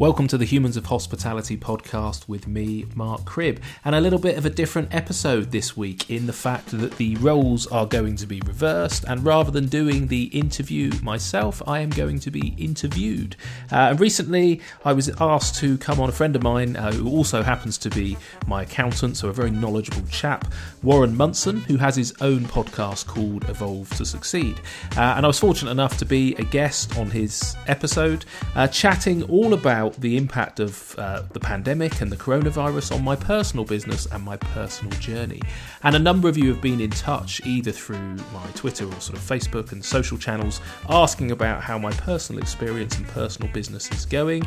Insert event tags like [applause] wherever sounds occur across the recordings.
Welcome to the Humans of Hospitality podcast with me, Mark Cribb, and a little bit of a different episode this week in the fact that the roles are going to be reversed, and rather than doing the interview myself, I am going to be interviewed. Uh, and recently, I was asked to come on a friend of mine uh, who also happens to be my accountant, so a very knowledgeable chap, Warren Munson, who has his own podcast called Evolve to Succeed. Uh, and I was fortunate enough to be a guest on his episode, uh, chatting all about about the impact of uh, the pandemic and the coronavirus on my personal business and my personal journey. And a number of you have been in touch either through my Twitter or sort of Facebook and social channels asking about how my personal experience and personal business is going.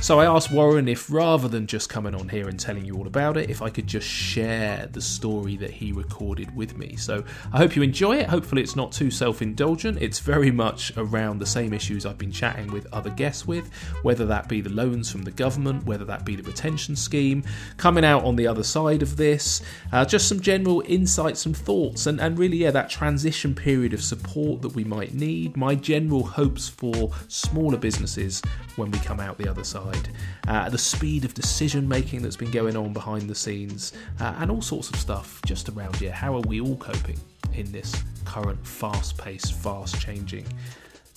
So I asked Warren if rather than just coming on here and telling you all about it, if I could just share the story that he recorded with me. So I hope you enjoy it. Hopefully, it's not too self indulgent. It's very much around the same issues I've been chatting with other guests with, whether that be the loans from the government, whether that be the retention scheme, coming out on the other side of this, uh, just some general insights and thoughts, and, and really, yeah, that transition period of support that we might need, my general hopes for smaller businesses when we come out the other side, uh, the speed of decision making that's been going on behind the scenes, uh, and all sorts of stuff just around here. How are we all coping in this current fast paced, fast changing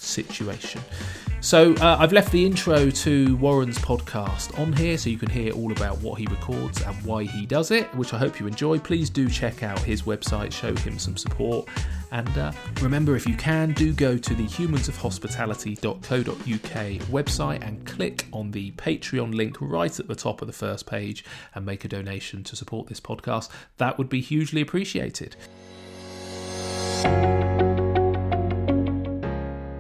situation. So uh, I've left the intro to Warren's podcast on here so you can hear all about what he records and why he does it, which I hope you enjoy. Please do check out his website, show him some support. And uh, remember, if you can, do go to the humansofhospitality.co.uk website and click on the Patreon link right at the top of the first page and make a donation to support this podcast. That would be hugely appreciated.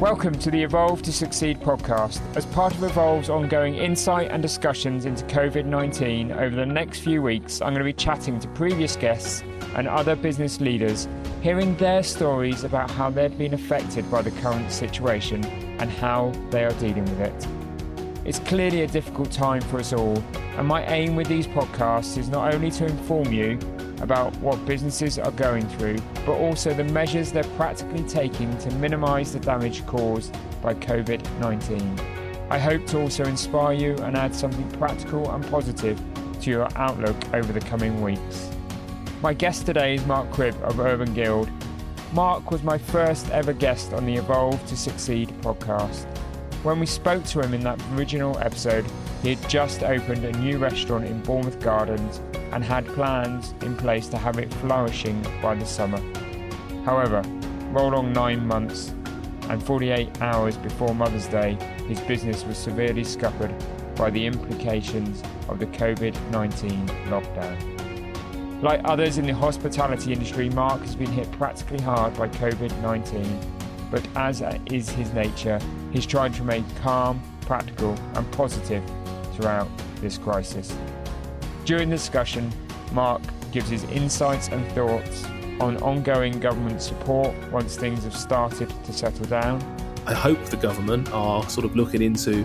Welcome to the Evolve to Succeed podcast. As part of Evolve's ongoing insight and discussions into COVID 19 over the next few weeks, I'm going to be chatting to previous guests and other business leaders, hearing their stories about how they've been affected by the current situation and how they are dealing with it. It's clearly a difficult time for us all, and my aim with these podcasts is not only to inform you about what businesses are going through, but also the measures they're practically taking to minimise the damage caused by COVID 19. I hope to also inspire you and add something practical and positive to your outlook over the coming weeks. My guest today is Mark Cribb of Urban Guild. Mark was my first ever guest on the Evolve to Succeed podcast. When we spoke to him in that original episode, he had just opened a new restaurant in Bournemouth Gardens and had plans in place to have it flourishing by the summer. However, roll on nine months and 48 hours before Mother's Day, his business was severely scuppered by the implications of the COVID 19 lockdown. Like others in the hospitality industry, Mark has been hit practically hard by COVID 19, but as is his nature, he's trying to remain calm, practical, and positive throughout this crisis. During the discussion, Mark gives his insights and thoughts on ongoing government support once things have started to settle down. I hope the government are sort of looking into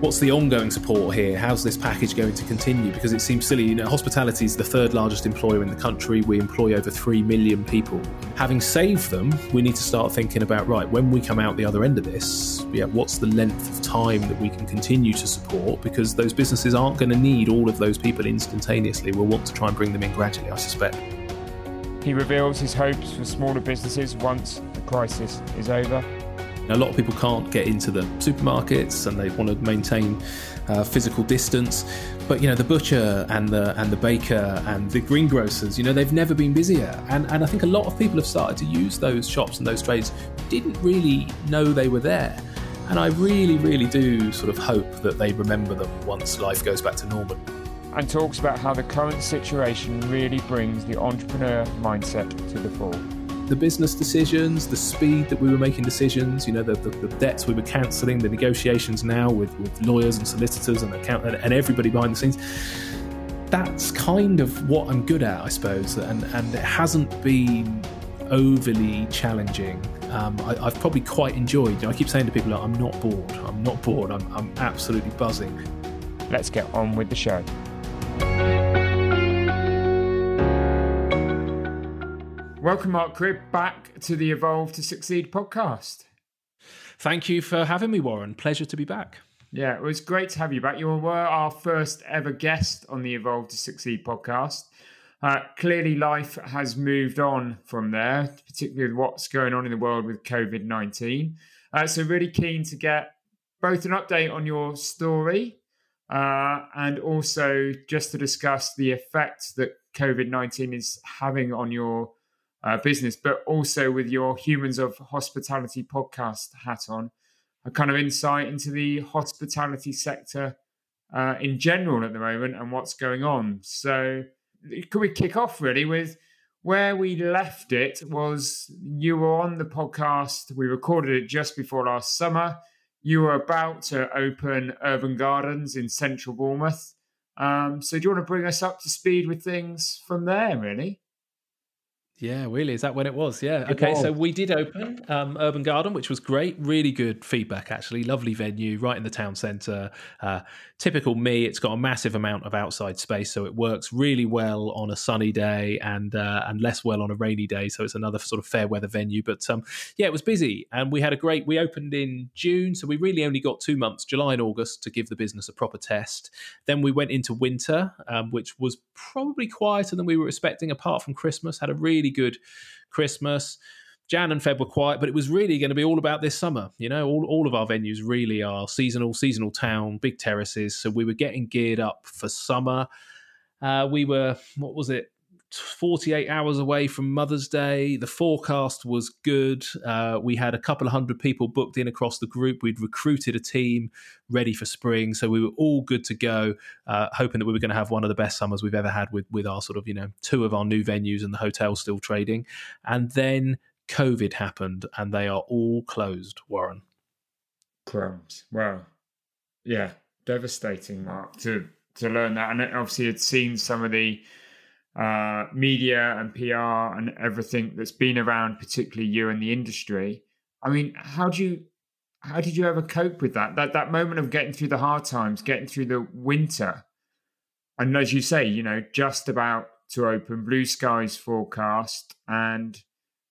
what's the ongoing support here? How's this package going to continue? Because it seems silly. You know, hospitality is the third largest employer in the country. We employ over 3 million people. Having saved them, we need to start thinking about right, when we come out the other end of this, yeah, what's the length of time that we can continue to support? Because those businesses aren't going to need all of those people instantaneously. We'll want to try and bring them in gradually, I suspect. He reveals his hopes for smaller businesses once the crisis is over a lot of people can't get into the supermarkets and they want to maintain uh, physical distance. But you know, the butcher and the and the baker and the greengrocers, you know, they've never been busier. And and I think a lot of people have started to use those shops and those trades didn't really know they were there. And I really, really do sort of hope that they remember them once life goes back to normal. And talks about how the current situation really brings the entrepreneur mindset to the fore. The business decisions, the speed that we were making decisions, you know, the, the, the debts we were cancelling, the negotiations now with, with lawyers and solicitors and account and everybody behind the scenes. That's kind of what I'm good at, I suppose, and and it hasn't been overly challenging. Um, I, have probably quite enjoyed. You know, I keep saying to people, I'm not bored. I'm not bored. I'm, I'm absolutely buzzing. Let's get on with the show. Welcome, Mark Cribb, back to the Evolve to Succeed podcast. Thank you for having me, Warren. Pleasure to be back. Yeah, it was great to have you back. You were our first ever guest on the Evolve to Succeed podcast. Uh, clearly, life has moved on from there, particularly with what's going on in the world with COVID 19. Uh, so, really keen to get both an update on your story uh, and also just to discuss the effect that COVID 19 is having on your uh, business, but also with your Humans of Hospitality podcast hat on, a kind of insight into the hospitality sector uh, in general at the moment and what's going on. So, could we kick off really with where we left it? Was you were on the podcast, we recorded it just before last summer you were about to open Urban Gardens in central Bournemouth. Um, so do you want to bring us up to speed with things from there, really? Yeah, really. Is that when it was? Yeah. Okay. So we did open um, Urban Garden, which was great. Really good feedback, actually. Lovely venue right in the town centre. Uh, typical me, it's got a massive amount of outside space, so it works really well on a sunny day and uh, and less well on a rainy day. So it's another sort of fair weather venue. But um, yeah, it was busy, and we had a great. We opened in June, so we really only got two months, July and August, to give the business a proper test. Then we went into winter, um, which was probably quieter than we were expecting, apart from Christmas. Had a really really good Christmas. Jan and Feb were quiet, but it was really going to be all about this summer. You know, all, all of our venues really are seasonal, seasonal town, big terraces. So we were getting geared up for summer. Uh, we were, what was it, 48 hours away from Mother's Day. The forecast was good. Uh, we had a couple of hundred people booked in across the group. We'd recruited a team ready for spring, so we were all good to go. Uh, hoping that we were going to have one of the best summers we've ever had with with our sort of you know two of our new venues and the hotel still trading. And then COVID happened, and they are all closed. Warren, crumbs. Wow. yeah, devastating, Mark, to to learn that, and obviously had seen some of the uh, media and PR and everything that's been around, particularly you and the industry. I mean, how do you how did you ever cope with that? That that moment of getting through the hard times, getting through the winter, and as you say, you know, just about to open, blue skies forecast, and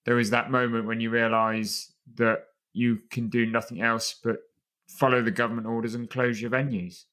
there was that moment when you realise that you can do nothing else but follow the government orders and close your venues.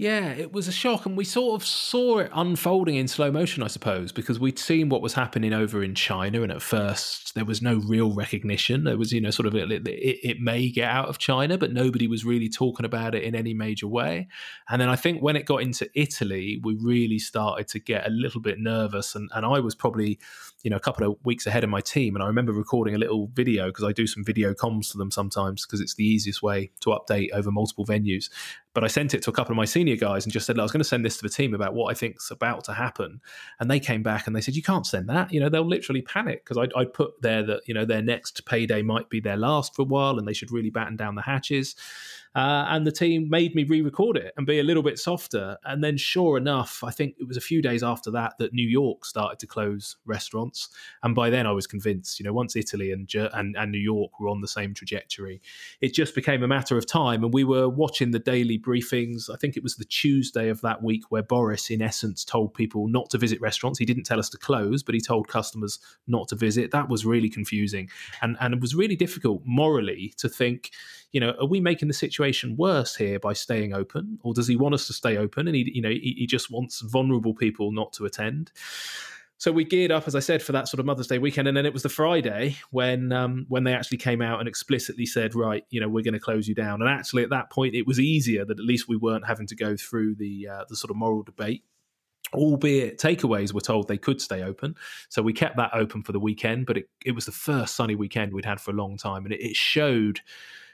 Yeah, it was a shock, and we sort of saw it unfolding in slow motion, I suppose, because we'd seen what was happening over in China, and at first there was no real recognition. There was, you know, sort of it, it, it, may get out of China, but nobody was really talking about it in any major way. And then I think when it got into Italy, we really started to get a little bit nervous, and, and I was probably, you know, a couple of weeks ahead of my team, and I remember recording a little video because I do some video comms to them sometimes because it's the easiest way to update over multiple venues. But I sent it to a couple of my senior guys and just said, I was going to send this to the team about what I think's about to happen. And they came back and they said, you can't send that. You know, they'll literally panic because I, I put there that, you know, their next payday might be their last for a while and they should really batten down the hatches. Uh, and the team made me re-record it and be a little bit softer. And then, sure enough, I think it was a few days after that that New York started to close restaurants. And by then, I was convinced. You know, once Italy and and, and New York were on the same trajectory, it just became a matter of time. And we were watching the daily briefings. I think it was the Tuesday of that week where Boris, in essence, told people not to visit restaurants. He didn't tell us to close, but he told customers not to visit. That was really confusing, and and it was really difficult morally to think you know, are we making the situation worse here by staying open, or does he want us to stay open and he, you know, he, he just wants vulnerable people not to attend? So we geared up, as I said, for that sort of Mother's Day weekend, and then it was the Friday when um, when they actually came out and explicitly said, right, you know, we're going to close you down. And actually, at that point, it was easier that at least we weren't having to go through the uh, the sort of moral debate albeit takeaways were told they could stay open. So we kept that open for the weekend, but it, it was the first sunny weekend we'd had for a long time. And it, it showed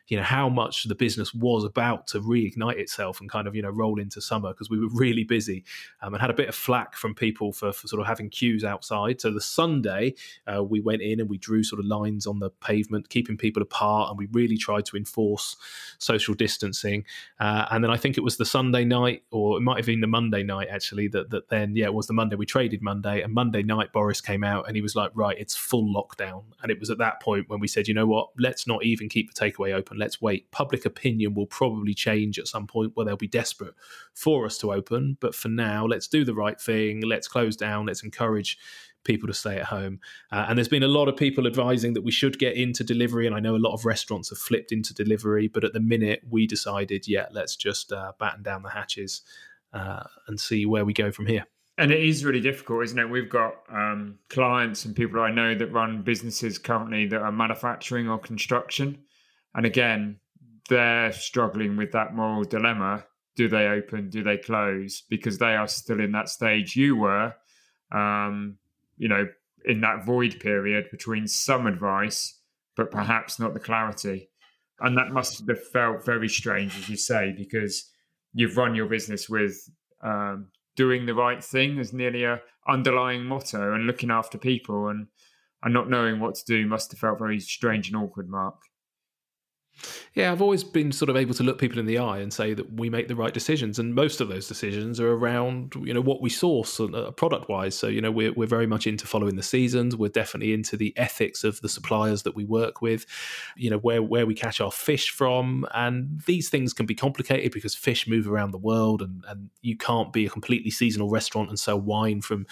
you know how much the business was about to reignite itself and kind of you know roll into summer because we were really busy um, and had a bit of flack from people for, for sort of having queues outside. So the Sunday uh, we went in and we drew sort of lines on the pavement, keeping people apart, and we really tried to enforce social distancing. Uh, and then I think it was the Sunday night, or it might have been the Monday night actually. That that then yeah it was the Monday we traded Monday, and Monday night Boris came out and he was like right it's full lockdown, and it was at that point when we said you know what let's not even keep the takeaway open, let's wait. Public opinion will probably change at some point where they'll be desperate for us to open, but for now let's do the right thing, let's close down, let's encourage people to stay at home. Uh, and there's been a lot of people advising that we should get into delivery. And I know a lot of restaurants have flipped into delivery, but at the minute we decided, yeah, let's just uh, batten down the hatches uh, and see where we go from here. And it is really difficult, isn't it? We've got um, clients and people I know that run businesses currently that are manufacturing or construction. And again, they're struggling with that moral dilemma. Do they open? Do they close? Because they are still in that stage you were um, you know, in that void period between some advice, but perhaps not the clarity. And that must have felt very strange, as you say, because you've run your business with um, doing the right thing as nearly a underlying motto and looking after people and, and not knowing what to do must have felt very strange and awkward, Mark. Yeah, I've always been sort of able to look people in the eye and say that we make the right decisions, and most of those decisions are around you know what we source uh, product wise. So you know we're we're very much into following the seasons. We're definitely into the ethics of the suppliers that we work with. You know where where we catch our fish from, and these things can be complicated because fish move around the world, and and you can't be a completely seasonal restaurant and sell wine from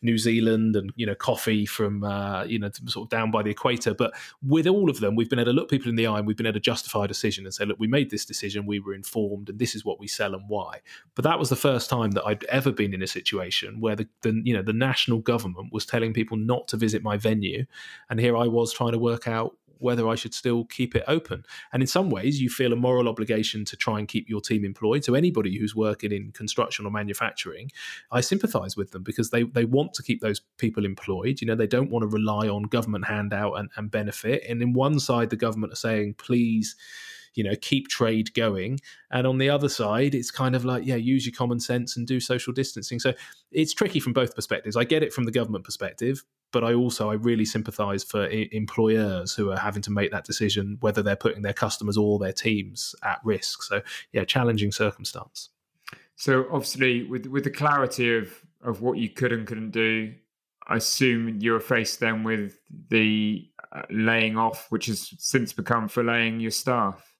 New Zealand and you know coffee from uh, you know sort of down by the equator. But with all of them, we've been able to look people in the eye, and we've been able to justify a decision and say, look, we made this decision, we were informed, and this is what we sell and why. But that was the first time that I'd ever been in a situation where the, the you know the national government was telling people not to visit my venue, and here I was trying to work out whether I should still keep it open. And in some ways, you feel a moral obligation to try and keep your team employed. So anybody who's working in construction or manufacturing, I sympathise with them because they they want to keep those people employed. You know, they don't want to rely on government handout and, and benefit. And in one side, the government are saying, please you know keep trade going and on the other side it's kind of like yeah use your common sense and do social distancing so it's tricky from both perspectives i get it from the government perspective but I also I really sympathise for I- employers who are having to make that decision whether they're putting their customers or their teams at risk. So yeah, challenging circumstance. So obviously, with with the clarity of of what you could and couldn't do, I assume you were faced then with the uh, laying off, which has since become furloughing your staff.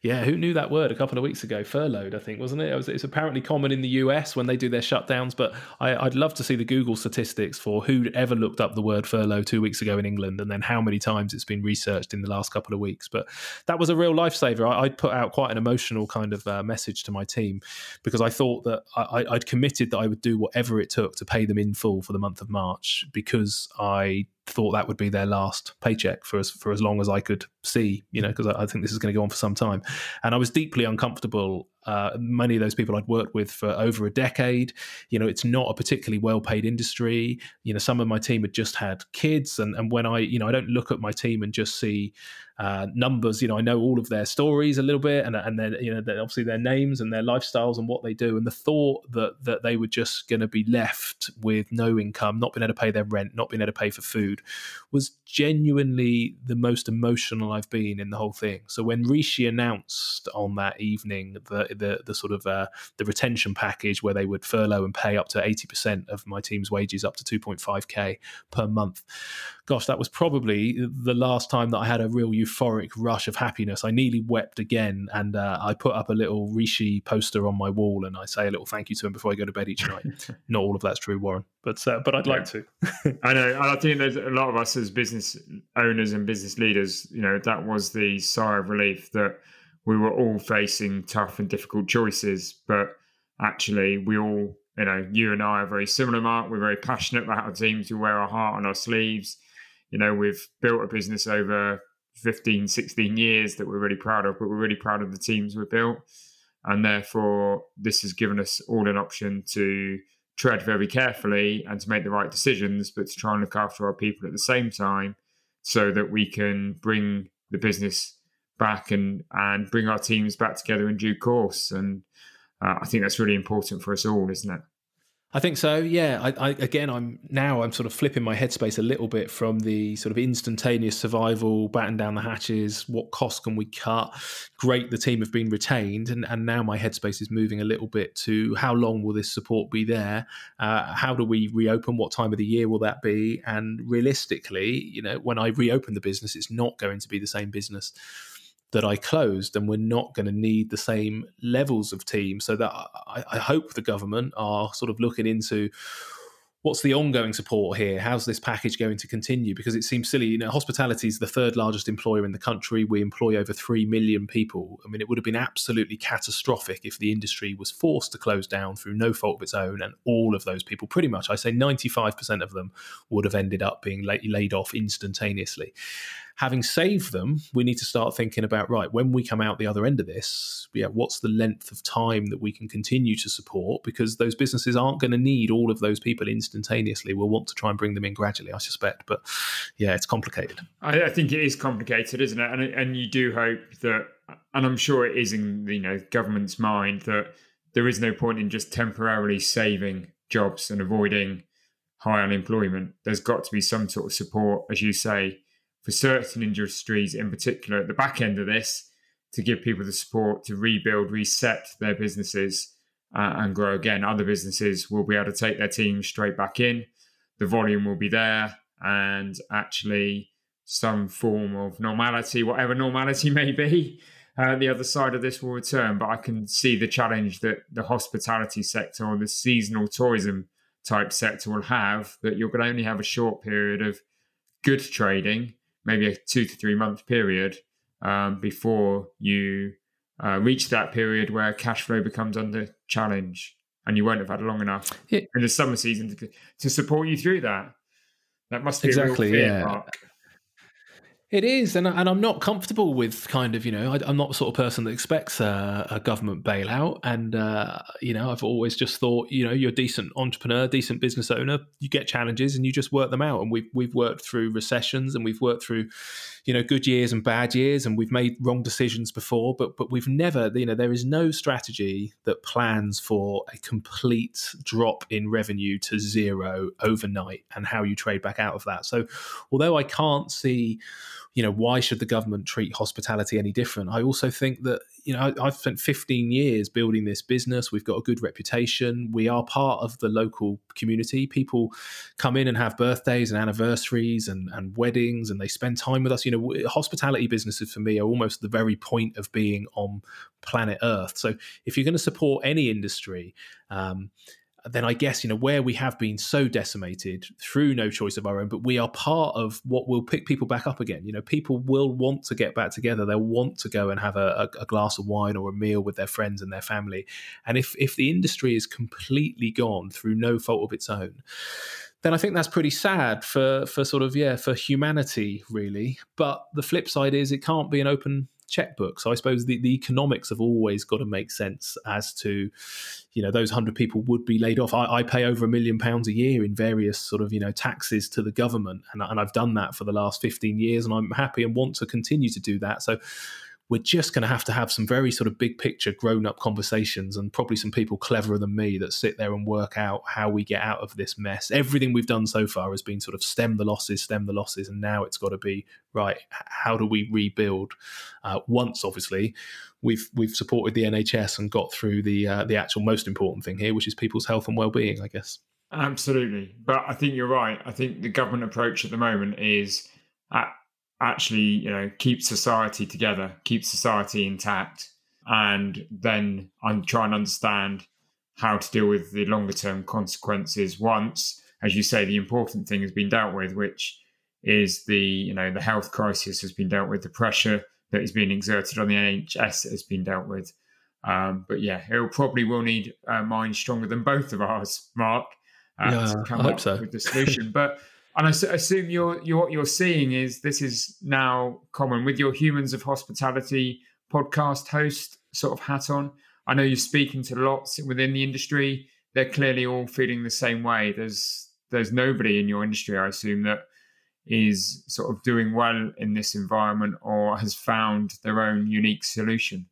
Yeah, who knew that word a couple of weeks ago? Furloughed, I think, wasn't it? it was, it's apparently common in the US when they do their shutdowns, but I, would love to see the Google statistics for who ever looked up the word furlough two weeks ago in England and then how many times it's been researched in the last couple of weeks. But that was a real lifesaver. I, would put out quite an emotional kind of uh, message to my team because I thought that I, I'd committed that I would do whatever it took to pay them in full for the month of March because I thought that would be their last paycheck for as for as long as I could see, you know, because I, I, think this is going to go on for some time. And I was deeply uncomfortable uh, many of those people I'd worked with for over a decade. You know, it's not a particularly well paid industry. You know, some of my team had just had kids. And, and when I, you know, I don't look at my team and just see uh, numbers. You know, I know all of their stories a little bit and, and then, you know, obviously their names and their lifestyles and what they do. And the thought that, that they were just going to be left with no income, not being able to pay their rent, not being able to pay for food was genuinely the most emotional I've been in the whole thing. So when Rishi announced on that evening that the the sort of uh, the retention package where they would furlough and pay up to eighty percent of my team's wages, up to two point five k per month. Gosh, that was probably the last time that I had a real euphoric rush of happiness. I nearly wept again, and uh, I put up a little Rishi poster on my wall, and I say a little thank you to him before I go to bed each night. [laughs] Not all of that's true, Warren, but uh, but I'd yeah. like to. I know. I think there's a lot of us as business owners and business leaders. You know, that was the sigh of relief that we were all facing tough and difficult choices, but actually we all, you know, you and I are very similar, Mark. We're very passionate about our teams. We wear our heart on our sleeves. You know, we've built a business over 15, 16 years that we're really proud of, but we're really proud of the teams we've built. And therefore, this has given us all an option to tread very carefully and to make the right decisions, but to try and look after our people at the same time so that we can bring the business back and and bring our teams back together in due course. And uh, I think that's really important for us all, isn't it? I think so. Yeah. I, I, again, I'm now I'm sort of flipping my headspace a little bit from the sort of instantaneous survival, batten down the hatches. What costs can we cut? Great, the team have been retained, and and now my headspace is moving a little bit to how long will this support be there? Uh, how do we reopen? What time of the year will that be? And realistically, you know, when I reopen the business, it's not going to be the same business that I closed, and we're not going to need the same levels of team. So that I, I, hope the government are sort of looking into what's the ongoing support here? How's this package going to continue? Because it seems silly. You know, hospitality is the third largest employer in the country. We employ over three million people. I mean, it would have been absolutely catastrophic if the industry was forced to close down through no fault of its own, and all of those people, pretty much, I say, ninety-five percent of them, would have ended up being laid off instantaneously having saved them, we need to start thinking about right when we come out the other end of this. Yeah, what's the length of time that we can continue to support? Because those businesses aren't going to need all of those people instantaneously. We'll want to try and bring them in gradually, I suspect. But yeah, it's complicated. I, I think it is complicated, isn't it? And and you do hope that, and I'm sure it is in you know government's mind that there is no point in just temporarily saving jobs and avoiding high unemployment. There's got to be some sort of support, as you say, for certain industries in particular at the back end of this to give people the support to rebuild, reset their businesses uh, and grow again. Other businesses will be able to take their team straight back in. The volume will be there and actually some form of normality, whatever normality [laughs] may be. Uh, the other side of this will return, but I can see the challenge that the hospitality sector or the seasonal tourism type sector will have that you're going to only have a short period of good trading maybe a two to three month period um, before you uh, reach that period where cash flow becomes under challenge and you won't have had long enough yeah. in the summer season to, to, support you through that. That must be exactly, yeah. Mark. It is, and and I'm not comfortable with kind of you know I, am not the sort of person that expects a, a government bailout, and uh, you know I've always just thought you know you're a decent entrepreneur, decent business owner, you get challenges and you just work them out, and we've we've worked through recessions and we've worked through you know good years and bad years, and we've made wrong decisions before, but but we've never you know there is no strategy that plans for a complete drop in revenue to zero overnight and how you trade back out of that. So although I can't see you know, why should the government treat hospitality any different? I also think that, you know, I've spent 15 years building this business. We've got a good reputation. We are part of the local community. People come in and have birthdays and anniversaries and, and weddings and they spend time with us. You know, hospitality businesses for me are almost the very point of being on planet Earth. So if you're going to support any industry, um, then I guess, you know, where we have been so decimated through no choice of our own, but we are part of what will pick people back up again. You know, people will want to get back together. They'll want to go and have a, a, glass of wine or a meal with their friends and their family. And if, if the industry is completely gone through no fault of its own, then I think that's pretty sad for, for sort of, yeah, for humanity, really. But the flip side is it can't be an open checkbook. So I suppose the, the economics have always got to make sense as to, you know, those hundred people would be laid off. I, I, pay over a million pounds a year in various sort of, you know, taxes to the government. And, and I've done that for the last 15 years and I'm happy and want to continue to do that. So we're just going to have to have some very sort of big picture grown up conversations and probably some people cleverer than me that sit there and work out how we get out of this mess. Everything we've done so far has been sort of stem the losses, stem the losses, and now it's got to be right. How do we rebuild? Uh, once, obviously, we've we've supported the NHS and got through the uh, the actual most important thing here, which is people's health and well being. I guess. Absolutely, but I think you're right. I think the government approach at the moment is at actually, you know, keep society together, keep society intact, and then I'm trying to understand how to deal with the longer term consequences once, as you say, the important thing has been dealt with, which is the you know the health crisis has been dealt with, the pressure that is being exerted on the NHS has been dealt with. Um, but yeah, it will probably will need a mind stronger than both of ours, Mark, uh, yeah, to come up so. with the solution. but and I assume you're, you're, what you're seeing is this is now common with your Humans of Hospitality podcast host sort of hat on. I know you're speaking to lots within the industry. They're clearly all feeling the same way. There's there's nobody in your industry, I assume, that is sort of doing well in this environment or has found their own unique solution?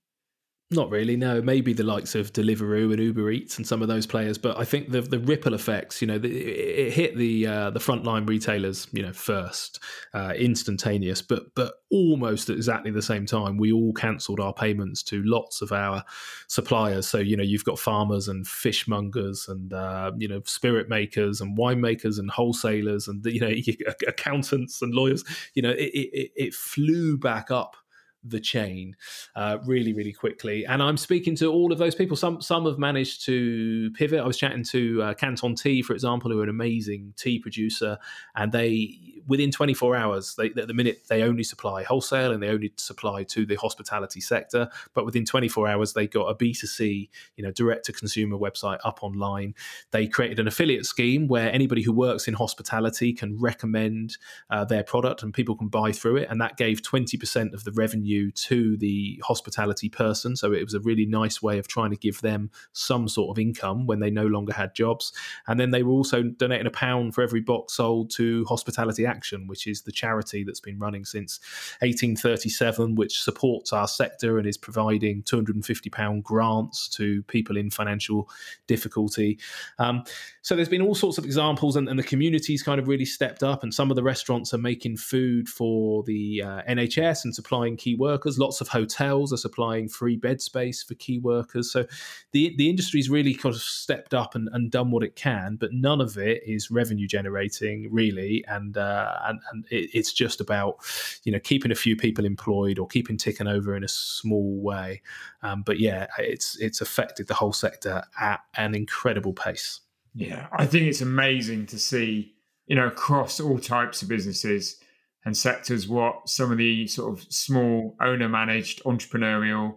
Not really, no. Maybe the likes of Deliveroo and Uber Eats and some of those players, but I think the the ripple effects, you know, the, it hit the uh, the frontline retailers, you know, first, uh, instantaneous, but but almost at exactly the same time, we all cancelled our payments to lots of our suppliers. So you know, you've got farmers and fishmongers and uh, you know spirit makers and winemakers and wholesalers and you know [laughs] accountants and lawyers. You know, it, it, it flew back up the chain uh, really, really quickly. And I'm speaking to all of those people. Some some have managed to pivot. I was chatting to uh, Canton Tea, for example, who are an amazing tea producer, and they within 24 hours, they, at the minute they only supply wholesale and they only supply to the hospitality sector. But within 24 hours, they got a B2C, you know, direct to consumer website up online. They created an affiliate scheme where anybody who works in hospitality can recommend uh, their product and people can buy through it, and that gave 20% of the revenue to the hospitality person. So it was a really nice way of trying to give them some sort of income when they no longer had jobs. And then they were also donating a pound for every box sold to Hospitality Action, which is the charity that's been running since 1837, which supports our sector and is providing 250 pound grants to people in financial difficulty. Um, so there's been all sorts of examples, and, and, the community's kind of really stepped up. And some of the restaurants are making food for the uh, NHS and supplying key workers. Lots of hotels are supplying free bed space for key workers. So the the industry's really kind of stepped up and, and done what it can, but none of it is revenue generating really, and uh, and, and it, it's just about you know keeping a few people employed or keeping ticking over in a small way. Um, but yeah, it's it's affected the whole sector at an incredible pace. Yeah, I think it's amazing to see you know across all types of businesses and sectors what some of the sort of small owner managed entrepreneurial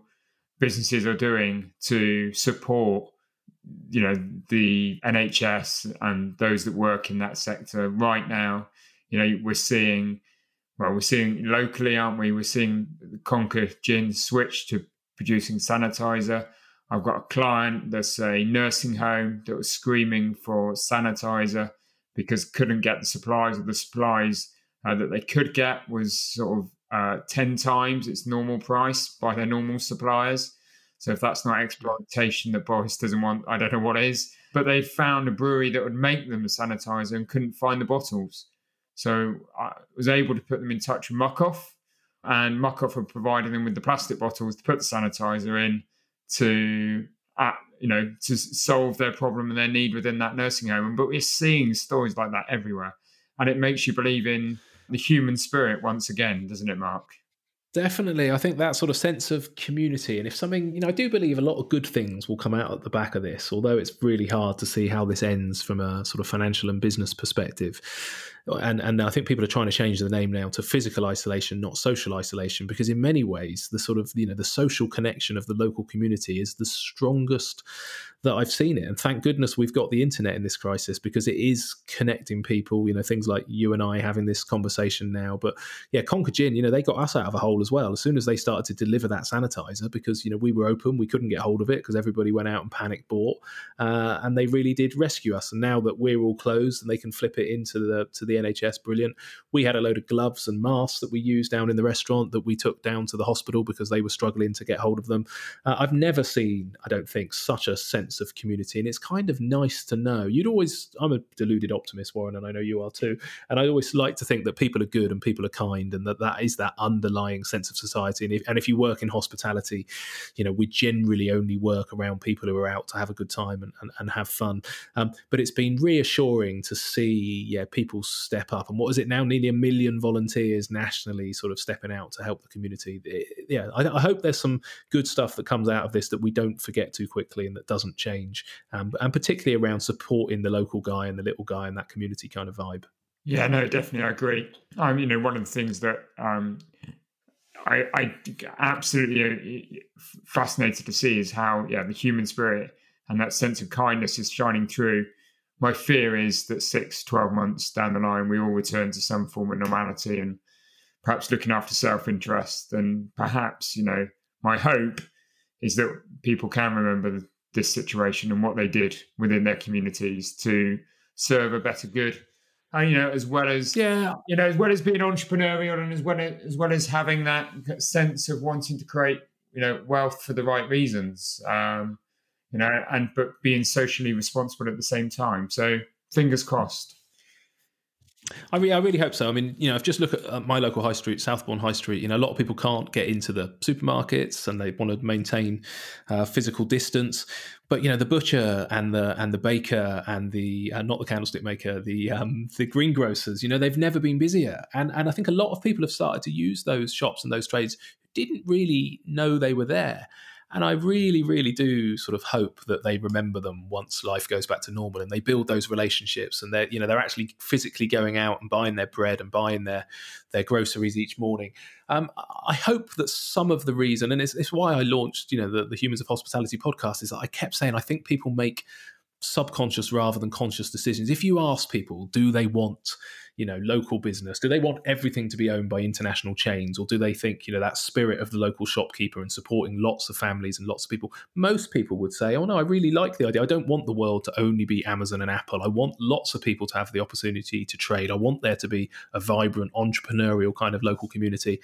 businesses are doing to support you know the NHS and those that work in that sector. Right now you know we're seeing well we're seeing locally aren't we? We're seeing Conker Gin switch to producing sanitizer. I've got a client that's a nursing home that was screaming for sanitizer because couldn't get the supplies or the supplies uh, that they could get was sort of uh, 10 times its normal price by their normal suppliers. So if that's not exploitation that Boris doesn't want, I don't know what is. But they found a brewery that would make them a sanitizer and couldn't find the bottles. So I was able to put them in touch with Muc-Off, and Muc-Off had provided them with the plastic bottles to put the sanitizer in to, uh, you know, to solve their problem and their need within that nursing home. But we're seeing stories like that everywhere, and it makes you believe in the human spirit once again, doesn't it, Mark? Definitely. I think that sort of sense of community. And if something, you know, I do believe a lot of good things will come out at the back of this, although it's really hard to see how this ends from a sort of financial and business perspective and and I think people are trying to change the name now to physical isolation, not social isolation, because in many ways the sort of you know the social connection of the local community is the strongest that I've seen it. And thank goodness we've got the internet in this crisis because it is connecting people. You know things like you and I having this conversation now. But yeah, Conker Gin, you know they got us out of a hole as well as soon as they started to deliver that sanitizer because you know we were open, we couldn't get hold of it because everybody went out and panic bought, uh, and they really did rescue us. And now that we're all closed and they can flip it into the to the NHS, brilliant. We had a load of gloves and masks that we used down in the restaurant that we took down to the hospital because they were struggling to get hold of them. Uh, I've never seen, I don't think, such a sense of community, and it's kind of nice to know. You'd always, I'm a deluded optimist, Warren, and I know you are too. And I always like to think that people are good and people are kind, and that that is that underlying sense of society. And if, and if you work in hospitality, you know, we generally only work around people who are out to have a good time and, and, and have fun. Um, but it's been reassuring to see, yeah, people step up. And what is it now? Nearly a million volunteers nationally sort of stepping out to help the community. Yeah, I, I hope there's some good stuff that comes out of this that we don't forget too quickly and that doesn't change. Um, and particularly around supporting the local guy and the little guy and that community kind of vibe. Yeah, no, definitely, I agree. Um, you know, one of the things that um, I, I absolutely uh, fascinated to see is how, yeah, the human spirit and that sense of kindness is shining through my fear is that six, 12 months down the line, we all return to some form of normality and perhaps looking after self interest. And perhaps, you know, my hope is that people can remember this situation and what they did within their communities to serve a better good. Uh, you know, as well as yeah, you know, as well as being entrepreneurial and as well as, as well as having that sense of wanting to create, you know, wealth for the right reasons, um, you know, and but being socially responsible at the same time. So fingers crossed. I, re- I really hope so. I mean, you know, if just look at my local high street, Southbourne High Street, you know, a lot of people can't get into the supermarkets and they want to maintain uh, physical distance. But you know, the butcher and the and the baker and the uh, not the candlestick maker, the um, the greengrocers, you know, they've never been busier. And and I think a lot of people have started to use those shops and those trades who didn't really know they were there. And I really, really do sort of hope that they remember them once life goes back to normal and they build those relationships and they're, you know, they're actually physically going out and buying their bread and buying their their groceries each morning. Um, I hope that some of the reason, and it's, it's why I launched, you know, the, the Humans of Hospitality podcast, is that I kept saying I think people make subconscious rather than conscious decisions. If you ask people, do they want you know local business? Do they want everything to be owned by international chains or do they think you know that spirit of the local shopkeeper and supporting lots of families and lots of people? Most people would say oh no i really like the idea. I don't want the world to only be amazon and apple. I want lots of people to have the opportunity to trade. I want there to be a vibrant entrepreneurial kind of local community.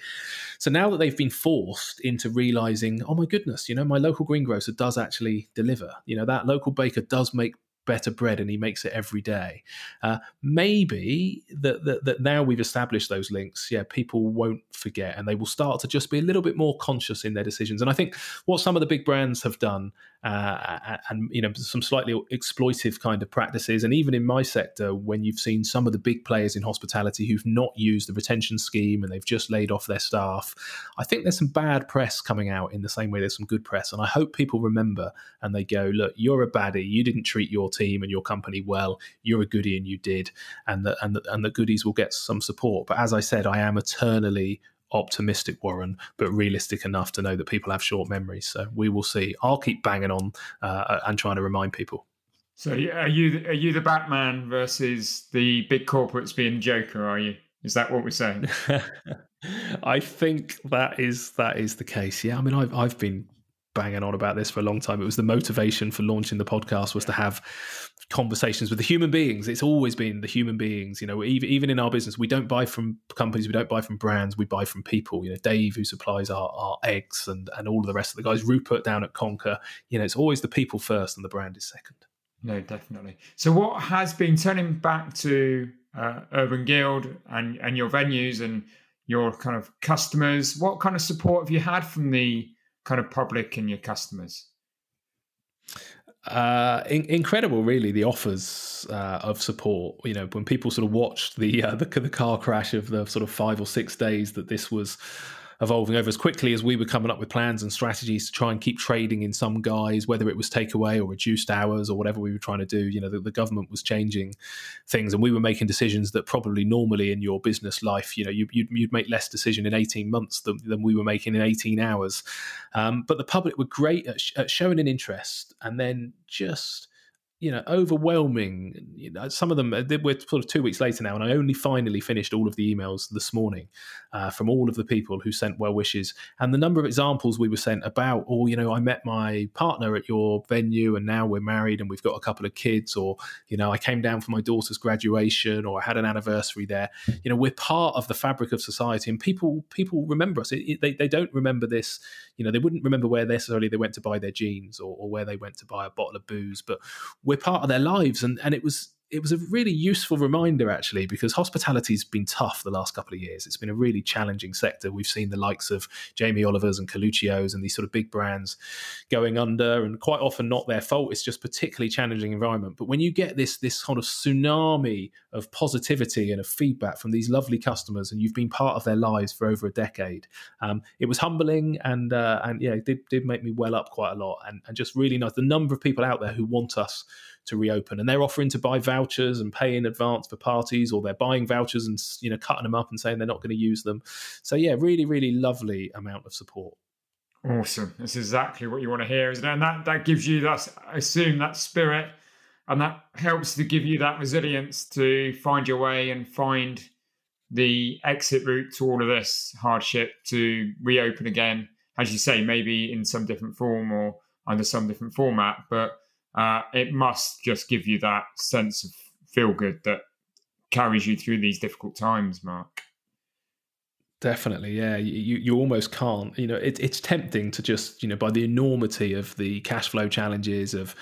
So now that they've been forced into realizing oh my goodness you know my local greengrocer does actually deliver. You know that local baker does make better bread and he makes it every day. Uh, maybe that, that, that now we've established those links, yeah, people won't forget and they will start to just be a little bit more conscious in their decisions. And I think what some of the big brands have done, uh, and you know, some slightly exploitive kind of practices, and even in my sector, when you've seen some of the big players in hospitality who've not used the retention scheme and they've just laid off their staff, I think there's some bad press coming out in the same way there's some good press. And I hope people remember and they go, look, you're a baddie, you didn't treat your team and your company well. You're a goodie and you did, and the and the, and the goodies will get some support. But as I said, I am eternally optimistic, Warren, but realistic enough to know that people have short memories. So we will see. I'll keep banging on uh, and trying to remind people. So are you are you the Batman versus the big corporates being Joker? Are you? Is that what we're saying? [laughs] I think that is that is the case. Yeah, I mean, I've I've been banging on about this for a long time. It was the motivation for launching the podcast was to have conversations with the human beings. It's always been the human beings. You know, even even in our business, we don't buy from companies, we don't buy from brands, we buy from people. You know, Dave who supplies our, our eggs and and all of the rest of the guys, Rupert down at Conker. You know, it's always the people first and the brand is second. No, definitely. So, what has been turning back to uh, Urban Guild and and your venues and your kind of customers? What kind of support have you had from the kind of public and your customers? Uh, in- incredible, really. The offers uh, of support. You know, when people sort of watched the, uh, the the car crash of the sort of five or six days that this was evolving over as quickly as we were coming up with plans and strategies to try and keep trading in some guise, whether it was takeaway or reduced hours or whatever we were trying to do. You know, the, the, government was changing things, and we were making decisions that probably normally in your business life, you know, you, would you'd make less decision in eighteen months than, than we were making in eighteen hours. Um, but the public were great at, sh- at showing an interest, and then just you know, overwhelming. You know, some of them uh, we're sort of two weeks later now, and I only finally finished all of the emails this morning uh, from all of the people who sent well wishes, and the number of examples we were sent about. Oh, you know, I met my partner at your venue, and now we're married, and we've got a couple of kids, or you know, I came down for my daughter's graduation, or I had an anniversary there. You know, we're part of the fabric of society, and people people remember us. It, it, they they don't remember this. You know, they wouldn't remember where necessarily they went to buy their jeans or, or where they went to buy a bottle of booze, but we're part of their lives, and and it was it was a really useful reminder actually because hospitality's been tough the last couple of years. It's been a really challenging sector. We've seen the likes of Jamie Oliver's and Carluccio's and these sort of big brands going under, and quite often not their fault. It's just particularly challenging environment. But when you get this this kind of tsunami of positivity and of feedback from these lovely customers, and you've been part of their lives for over a decade, um, it was humbling and uh, and yeah, it did did make me well up quite a lot, and, and just really nice. The number of people out there who want us to reopen, and they're offering to buy vouchers and pay in advance for parties, or they're buying vouchers and you know cutting them up and saying they're not going to use them. So yeah, really, really lovely amount of support. Awesome. That's exactly what you want to hear, isn't it? And that that gives you that I assume that spirit, and that helps to give you that resilience to find your way and find the exit route to all of this hardship to reopen again. As you say, maybe in some different form or under some different format, but uh, it must just give you that sense of feel good that carries you through these difficult times, Mark. Definitely, yeah. You you almost can't. You know, it, it's tempting to just you know by the enormity of the cash flow challenges of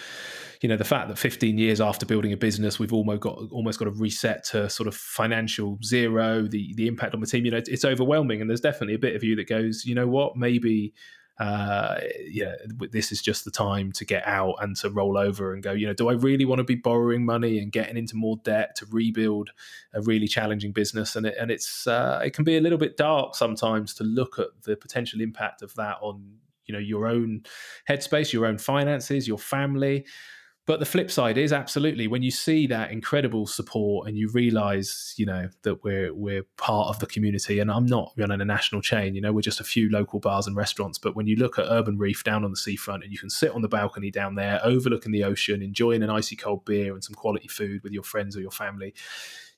you know the fact that 15 years after building a business we've almost got almost got to reset to sort of financial zero the the impact on the team you know it's, it's overwhelming and there's definitely a bit of you that goes you know what maybe uh, yeah, this is just the time to get out and to roll over and go, you know, do I really want to be borrowing money and getting into more debt to rebuild a really challenging business? And it, and it's uh, it can be a little bit dark sometimes to look at the potential impact of that on you know your own headspace, your own finances, your family. But the flip side is absolutely when you see that incredible support and you realize, you know, that we're we're part of the community. And I'm not running a national chain, you know, we're just a few local bars and restaurants. But when you look at Urban Reef down on the seafront and you can sit on the balcony down there, overlooking the ocean, enjoying an icy cold beer and some quality food with your friends or your family,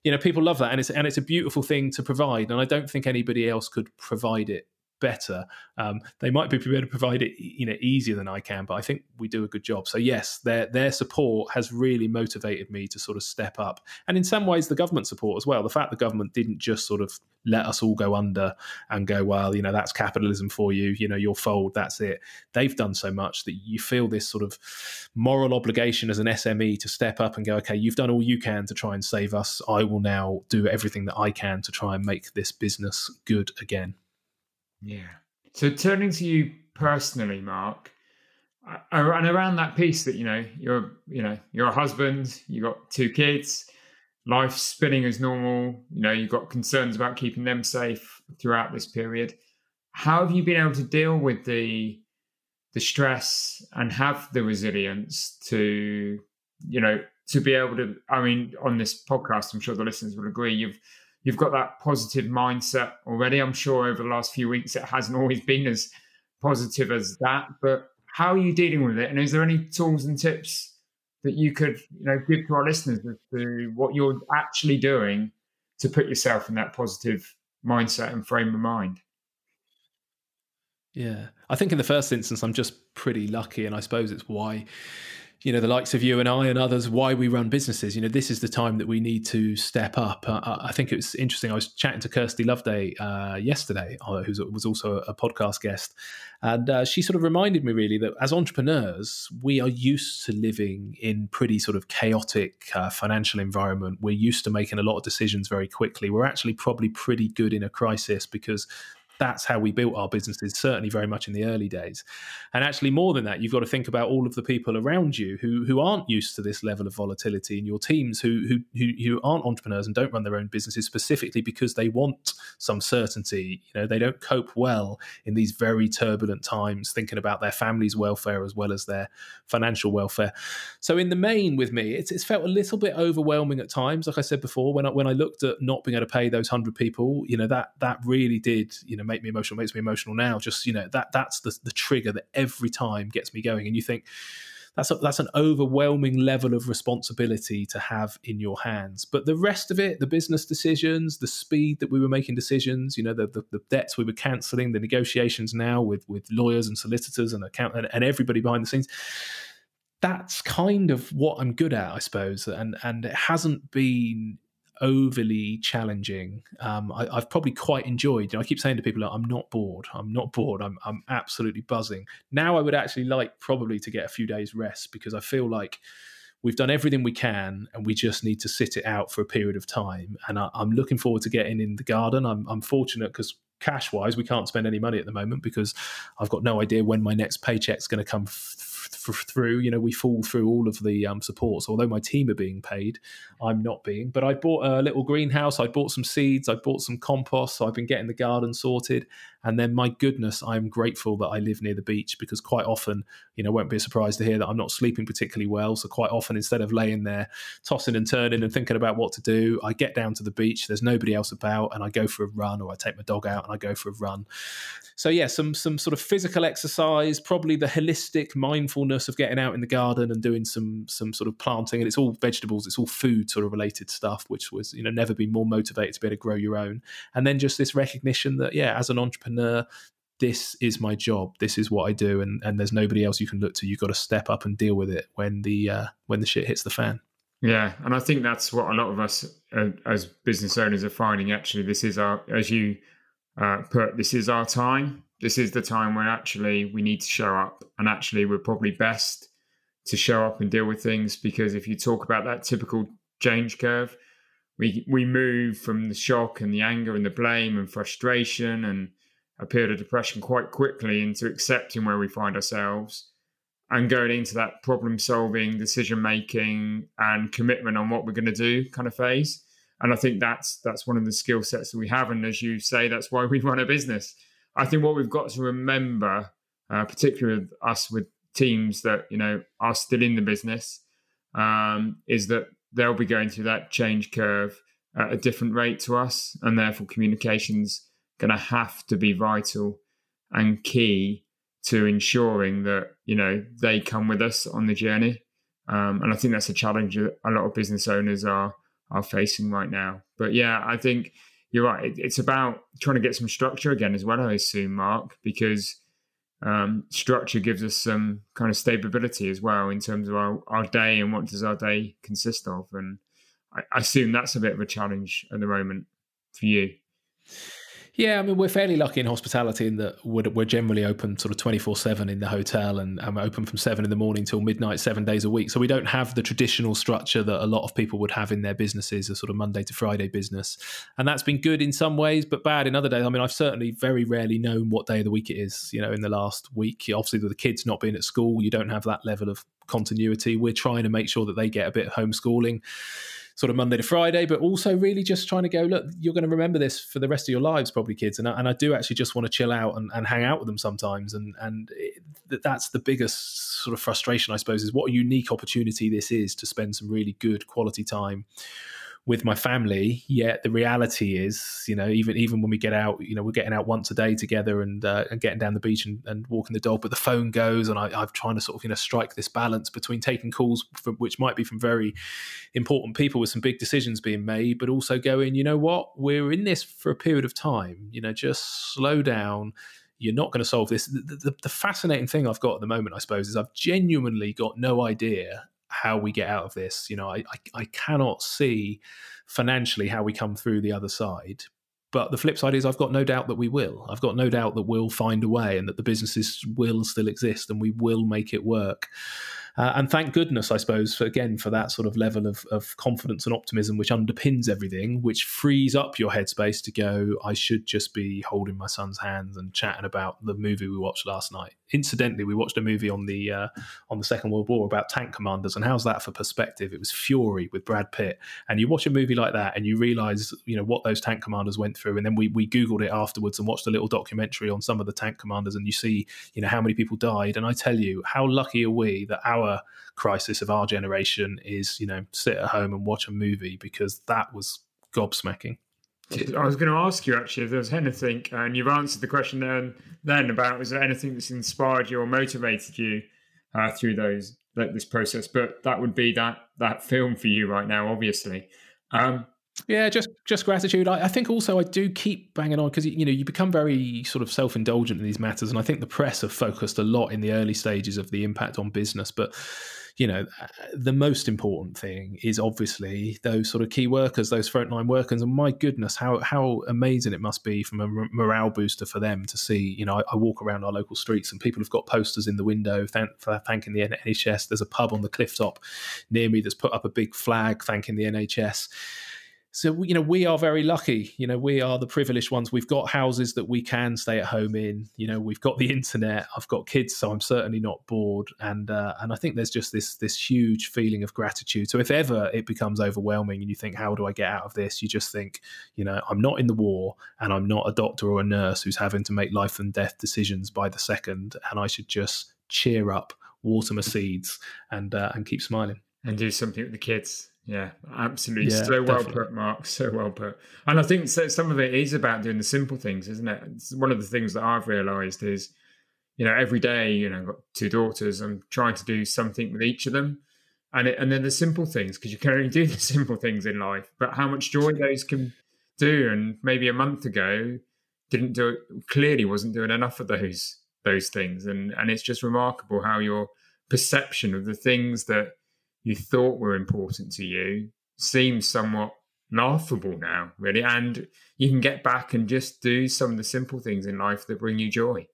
you know, people love that. And it's and it's a beautiful thing to provide. And I don't think anybody else could provide it better. Um, they might be able to provide it, you know, easier than I can, but I think we do a good job. So yes, their their support has really motivated me to sort of step up, and in some ways, the government support as well. The fact the government didn't just sort of let us all go under and go, well, you know, that's capitalism for you. You know, you'll fold. That's it. They've done so much that you feel this sort of moral obligation as an SME to step up and go, okay, you've done all you can to try and save us. I will now do everything that I can to try and make this business good again. Yeah. So turning to you personally, Mark, and around that piece that you know you're you know you're a husband, you got two kids, life's spinning as normal. You know you've got concerns about keeping them safe throughout this period. How have you been able to deal with the the stress and have the resilience to you know to be able to? I mean, on this podcast, I'm sure the listeners will agree. You've you've got that positive mindset already. I'm sure over the last few weeks it hasn't always been as positive as that, but how are you dealing with it? And is there any tools and tips that you could, you know, give to our listeners as to what you're actually doing to put yourself in that positive mindset and frame of mind? Yeah. I think in the first instance, I'm just pretty lucky. And I suppose it's why you know the likes of you and I and others why we run businesses. You know, this is the time that we need to step up. I think it was interesting. I was chatting to Kirsty Loveday uh, yesterday, uh, who was also a podcast guest, and uh, she sort of reminded me really that as entrepreneurs, we are used to living in pretty sort of chaotic uh, financial environment. We're used to making a lot of decisions very quickly. We're actually probably pretty good in a crisis because that's how we built our businesses, certainly very much in the early days. And actually, more than that, you've got to think about all of the people around you who who aren't used to this level of volatility in your teams, who who who, who aren't entrepreneurs and don't run their own businesses specifically because they want some certainty. You know, they don't cope well in these very turbulent times, thinking about their family's welfare as well as their financial welfare. So, in the main, with me, it's, it's felt a little bit overwhelming at times. Like I said before, when I, when I looked at not being able to pay those hundred people, you know that that really did you know make me emotional, makes me emotional now. Just you know that that's the the trigger that every time gets me going. And you think that's a, that's an overwhelming level of responsibility to have in your hands. But the rest of it, the business decisions, the speed that we were making decisions, you know, the the, the debts we were cancelling, the negotiations now with with lawyers and solicitors and account and, and everybody behind the scenes that's kind of what I'm good at, I suppose. And and it hasn't been overly challenging. Um, I, have probably quite enjoyed. You know, I keep saying to people, "I'm not bored. I'm not bored. I'm I'm absolutely buzzing." Now, I would actually like probably to get a few days rest because I feel like we've done everything we can and we just need to sit it out for a period of time. And I, am looking forward to getting in the garden. I'm, I'm fortunate because cash wise, we can't spend any money at the moment because I've got no idea when my next paycheck's going to come through. You know, we fall through all of the um, supports. Although my team are being paid, I'm not being. But I bought a little greenhouse. I bought some seeds. I bought some compost. So I've been getting the garden sorted. And then, my goodness, I'm grateful that I live near the beach because quite often, you know, won't be a surprise to hear that I'm not sleeping particularly well. So quite often, instead of laying there tossing and turning and thinking about what to do, I get down to the beach. There's nobody else about, and I go for a run, or I take my dog out and I go for a run. So yeah, some some sort of physical exercise, probably the holistic mindfulness of getting out in the garden and doing some some sort of planting, and it's all vegetables, it's all food sort of related stuff, which was you know never been more motivated to be able to grow your own, and then just this recognition that yeah, as an entrepreneur, this is my job this is what i do and, and there's nobody else you can look to you've got to step up and deal with it when the uh, when the shit hits the fan Yeah, and I think that's what a lot of us uh, as business owners are finding. Actually, this is our, as you uh, put, this is our time. This is the time when actually we need to show up, and actually we're probably best to show up and deal with things because if you talk about that typical change curve, we we move from the shock and the anger and the blame and frustration and a period of depression quite quickly into accepting where we find ourselves and going into that problem solving, decision making, and commitment on what we're going to do kind of phase. And I think that's that's one of the skill sets that we have. And as you say, that's why we [laughs] run a business. I think what we've got to remember, uh, particularly with us with teams that you know are still in the business, um, is that they'll be going through that change curve at a different rate to us, and therefore communications going to have to be vital and key to ensuring that you know they come with us on the journey. Um, and I think that's a challenge that a lot of business owners are are facing right now. But yeah, I think you're right. It, it's about trying to get some structure again as well. I assume, Mark, because um, structure gives us some kind of stability as well in terms of our, our day and what does our day consist of. And I, I assume that's a bit of a challenge at the moment for you. Yeah, I mean, we're fairly lucky in hospitality in that we're, we're generally open sort of 24 7 in the hotel and, and, we're open from 7 in the morning till midnight, seven days a week. So we don't have the traditional structure that a lot of people would have in their businesses, a sort of Monday to Friday business. And that's been good in some ways, but bad in other days. I mean, I've certainly very rarely known what day of the week it is, you know, in the last week. Obviously, with the kids not being at school, you don't have that level of continuity. We're trying to make sure that they get a bit of homeschooling sort of Monday to Friday, but also really just trying to go, look, you're going to remember this for the rest of your lives, probably kids. And I, and I do actually just want to chill out and, and hang out with them sometimes. And, and it, that's the biggest sort of frustration, I suppose, is what a unique opportunity this is to spend some really good quality time with my family. Yet the reality is, you know, even even when we get out, you know, we're getting out once a day together and uh, and getting down the beach and, and walking the dog. But the phone goes, and I, I'm trying to sort of you know strike this balance between taking calls from, which might be from very important people with some big decisions being made, but also going, you know what, we're in this for a period of time. You know, just slow down you're not going to solve this. The, the, the, fascinating thing I've got at the moment, I suppose, is I've genuinely got no idea how we get out of this. You know, I, I, I cannot see financially how we come through the other side. But the flip side is, I've got no doubt that we will. I've got no doubt that we'll find a way and that the businesses will still exist and we will make it work. Uh, and thank goodness, I suppose, for, again, for that sort of level of, of confidence and optimism which underpins everything, which frees up your headspace to go, I should just be holding my son's hands and chatting about the movie we watched last night. Incidentally, we watched a movie on the uh, on the Second World War about tank commanders, and how's that for perspective? It was Fury with Brad Pitt, and you watch a movie like that, and you realise, you know, what those tank commanders went through, and then we we googled it afterwards and watched a little documentary on some of the tank commanders, and you see, you know, how many people died, and I tell you, how lucky are we that our crisis of our generation is, you know, sit at home and watch a movie because that was gobsmacking. I was going to ask you actually if there was anything, and you've answered the question then. Then about was there anything that's inspired you or motivated you uh, through those like this process? But that would be that that film for you right now, obviously. Um, yeah, just just gratitude. I, I, think also I do keep banging on because you know you become very sort of self indulgent in these matters, and I think the press have focused a lot in the early stages of the impact on business. But you know, uh, the most important thing is obviously those sort of key workers, those frontline workers, and my goodness, how how amazing it must be from a morale booster for them to see. You know, I, I walk around our local streets and people have got posters in the window thank, thanking the NHS. There's a pub on the cliff top near me that's put up a big flag thanking the NHS so you know we are very lucky. You know we are the privileged ones. We've got houses that we can stay at home in. You know we've got the internet. I've got kids so i'm certainly not bored. And uh, and i think there's just this this huge feeling of gratitude. So if ever it becomes overwhelming and you think how do i get out of this? you just think you know i'm not in the war and i'm not a doctor or a nurse who's having to make life and death decisions by the second. And i should just cheer up water my seeds and uh, and keep smiling. And do something with the kids yeah, absolutely. Yeah, so well put, Mark. So well put. And I think so, some of it is about doing the simple things, isn't it? It's one of the things that I've realised is, you know, every day, you know, I've got two daughters. I'm trying to do something with each of them, and it, and then the simple things because you can only do [laughs] the simple things in life. But how much joy those can do, and maybe a month ago didn't do it. Clearly, wasn't doing enough of those those things, and and it's just remarkable how your perception of the things that you thought were important to you seem somewhat laughable now, really. And you can get back and just do some of the simple things in life that bring you joy.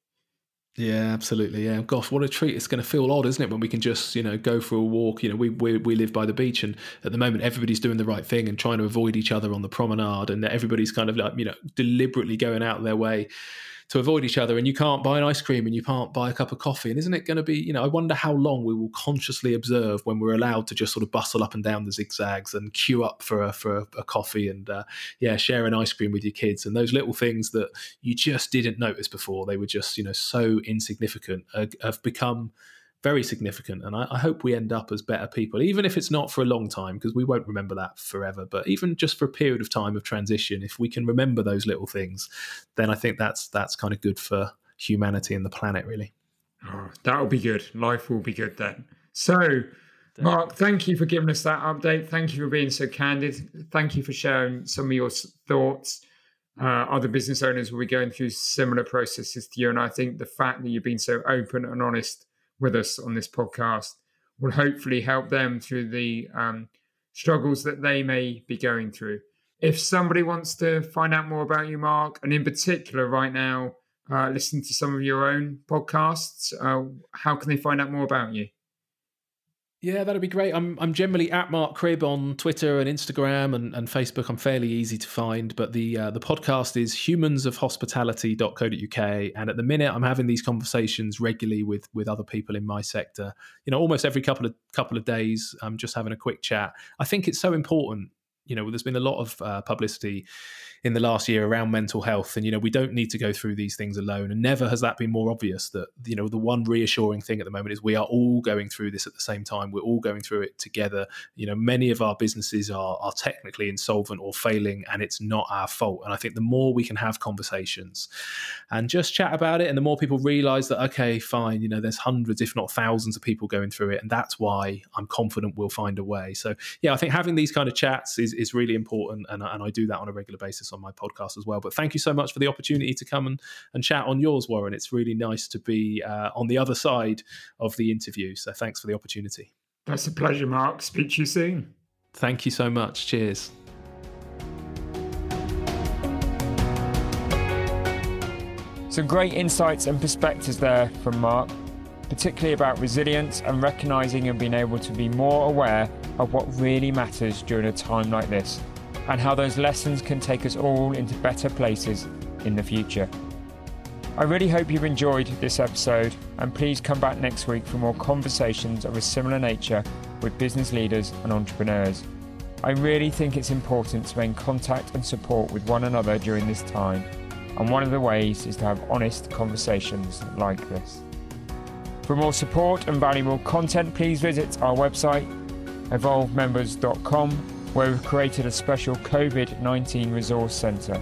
Yeah, absolutely. Yeah, gosh, what a treat! It's going to feel odd, isn't it, when we can just you know go for a walk? You know, we we we live by the beach, and at the moment everybody's doing the right thing and trying to avoid each other on the promenade, and everybody's kind of like you know deliberately going out their way to avoid each other and you can't buy an ice cream and you can't buy a cup of coffee. And isn't it going to be you know i wonder how long we will consciously observe when we're allowed to just sort of bustle up and down the zigzags and queue up for a, for a, a coffee and uh, yeah share an ice cream with your kids. And those little things that you just didn't notice before they were just you know so insignificant uh, have become very significant. And I, I, hope we end up as better people, even if it's not for a long time, because we won't remember that forever. But even just for a period of time of transition, if we can remember those little things, then I think that's that's kind of good for humanity and the planet, really. Oh, that'll be good. Life will be good then. So, Mark, thank you for giving us that update. Thank you for being so candid. Thank you for sharing some of your thoughts. Uh, other business owners will be going through similar processes to you. And I think the fact that you've been so open and honest with us on this podcast will hopefully help them through the um, struggles that they may be going through. If somebody wants to find out more about you, Mark, and in particular right now, uh, listen to some of your own podcasts, uh, how can they find out more about you? Yeah, that'd be great. I'm I'm generally at Mark Cribb on Twitter and Instagram and, and Facebook. I'm fairly easy to find, but the uh, the podcast is humansofhospitality.co.uk. And at the minute, I'm having these conversations regularly with with other people in my sector. You know, almost every couple of couple of days, I'm just having a quick chat. I think it's so important. You know, there's been a lot of uh, publicity in the last year around mental health. And, you know, we don't need to go through these things alone. And never has that been more obvious that, you know, the one reassuring thing at the moment is we are all going through this at the same time. We're all going through it together. You know, many of our businesses are, are technically insolvent or failing, and it's not our fault. And I think the more we can have conversations and just chat about it, and the more people realize that, okay, fine, you know, there's hundreds, if not thousands of people going through it. And that's why I'm confident we'll find a way. So, yeah, I think having these kind of chats is, is really important. And, and I do that on a regular basis on my podcast as well. But thank you so much for the opportunity to come and, and chat on yours, Warren. It's really nice to be uh, on the other side of the interview. So thanks for the opportunity. That's a pleasure, Mark. Speak to you soon. Thank you so much. Cheers. Some great insights and perspectives there from Mark, particularly about resilience and recognizing and being able to be more aware of what really matters during a time like this and how those lessons can take us all into better places in the future. I really hope you've enjoyed this episode, and please come back next week for more conversations of a similar nature with business leaders and entrepreneurs. I really think it's important to maintain contact and support with one another during this time, and one of the ways is to have honest conversations like this. For more support and valuable content, please visit our website, evolvemembers.com where we've created a special COVID 19 resource centre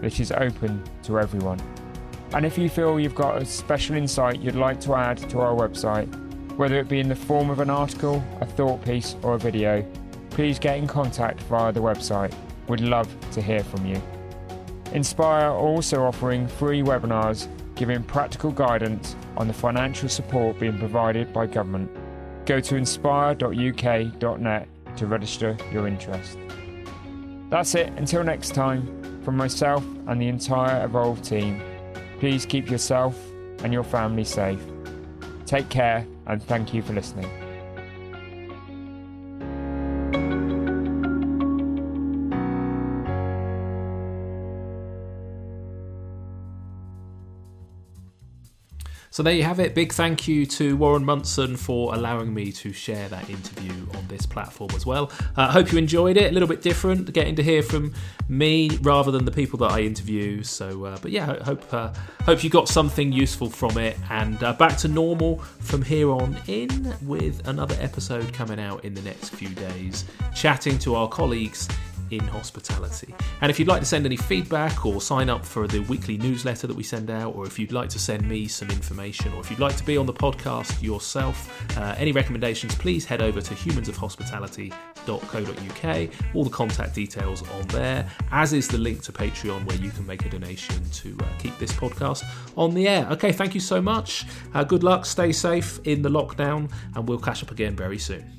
which is open to everyone. And if you feel you've got a special insight you'd like to add to our website, whether it be in the form of an article, a thought piece, or a video, please get in contact via the website. We'd love to hear from you. Inspire also offering free webinars giving practical guidance on the financial support being provided by government. Go to inspire.uk.net to register your interest. That's it, until next time, from myself and the entire Evolve team, please keep yourself and your family safe. Take care and thank you for listening. So there you have it. Big thank you to Warren Munson for allowing me to share that interview on this platform as well. I uh, hope you enjoyed it. A little bit different, getting to hear from me rather than the people that I interview. So, uh, but yeah, hope uh, hope you got something useful from it. And uh, back to normal from here on in with another episode coming out in the next few days, chatting to our colleagues in hospitality. And if you'd like to send any feedback or sign up for the weekly newsletter that we send out, or if you'd like to send me some information, or if you'd like to be on the podcast yourself, uh, any recommendations, please head over to humansofhospitality.co.uk. All the contact details on there, as is the link to Patreon where you can make a donation to uh, keep this podcast on the air. Okay, thank you so much. Uh, good luck, stay safe in the lockdown, and we'll catch up again very soon.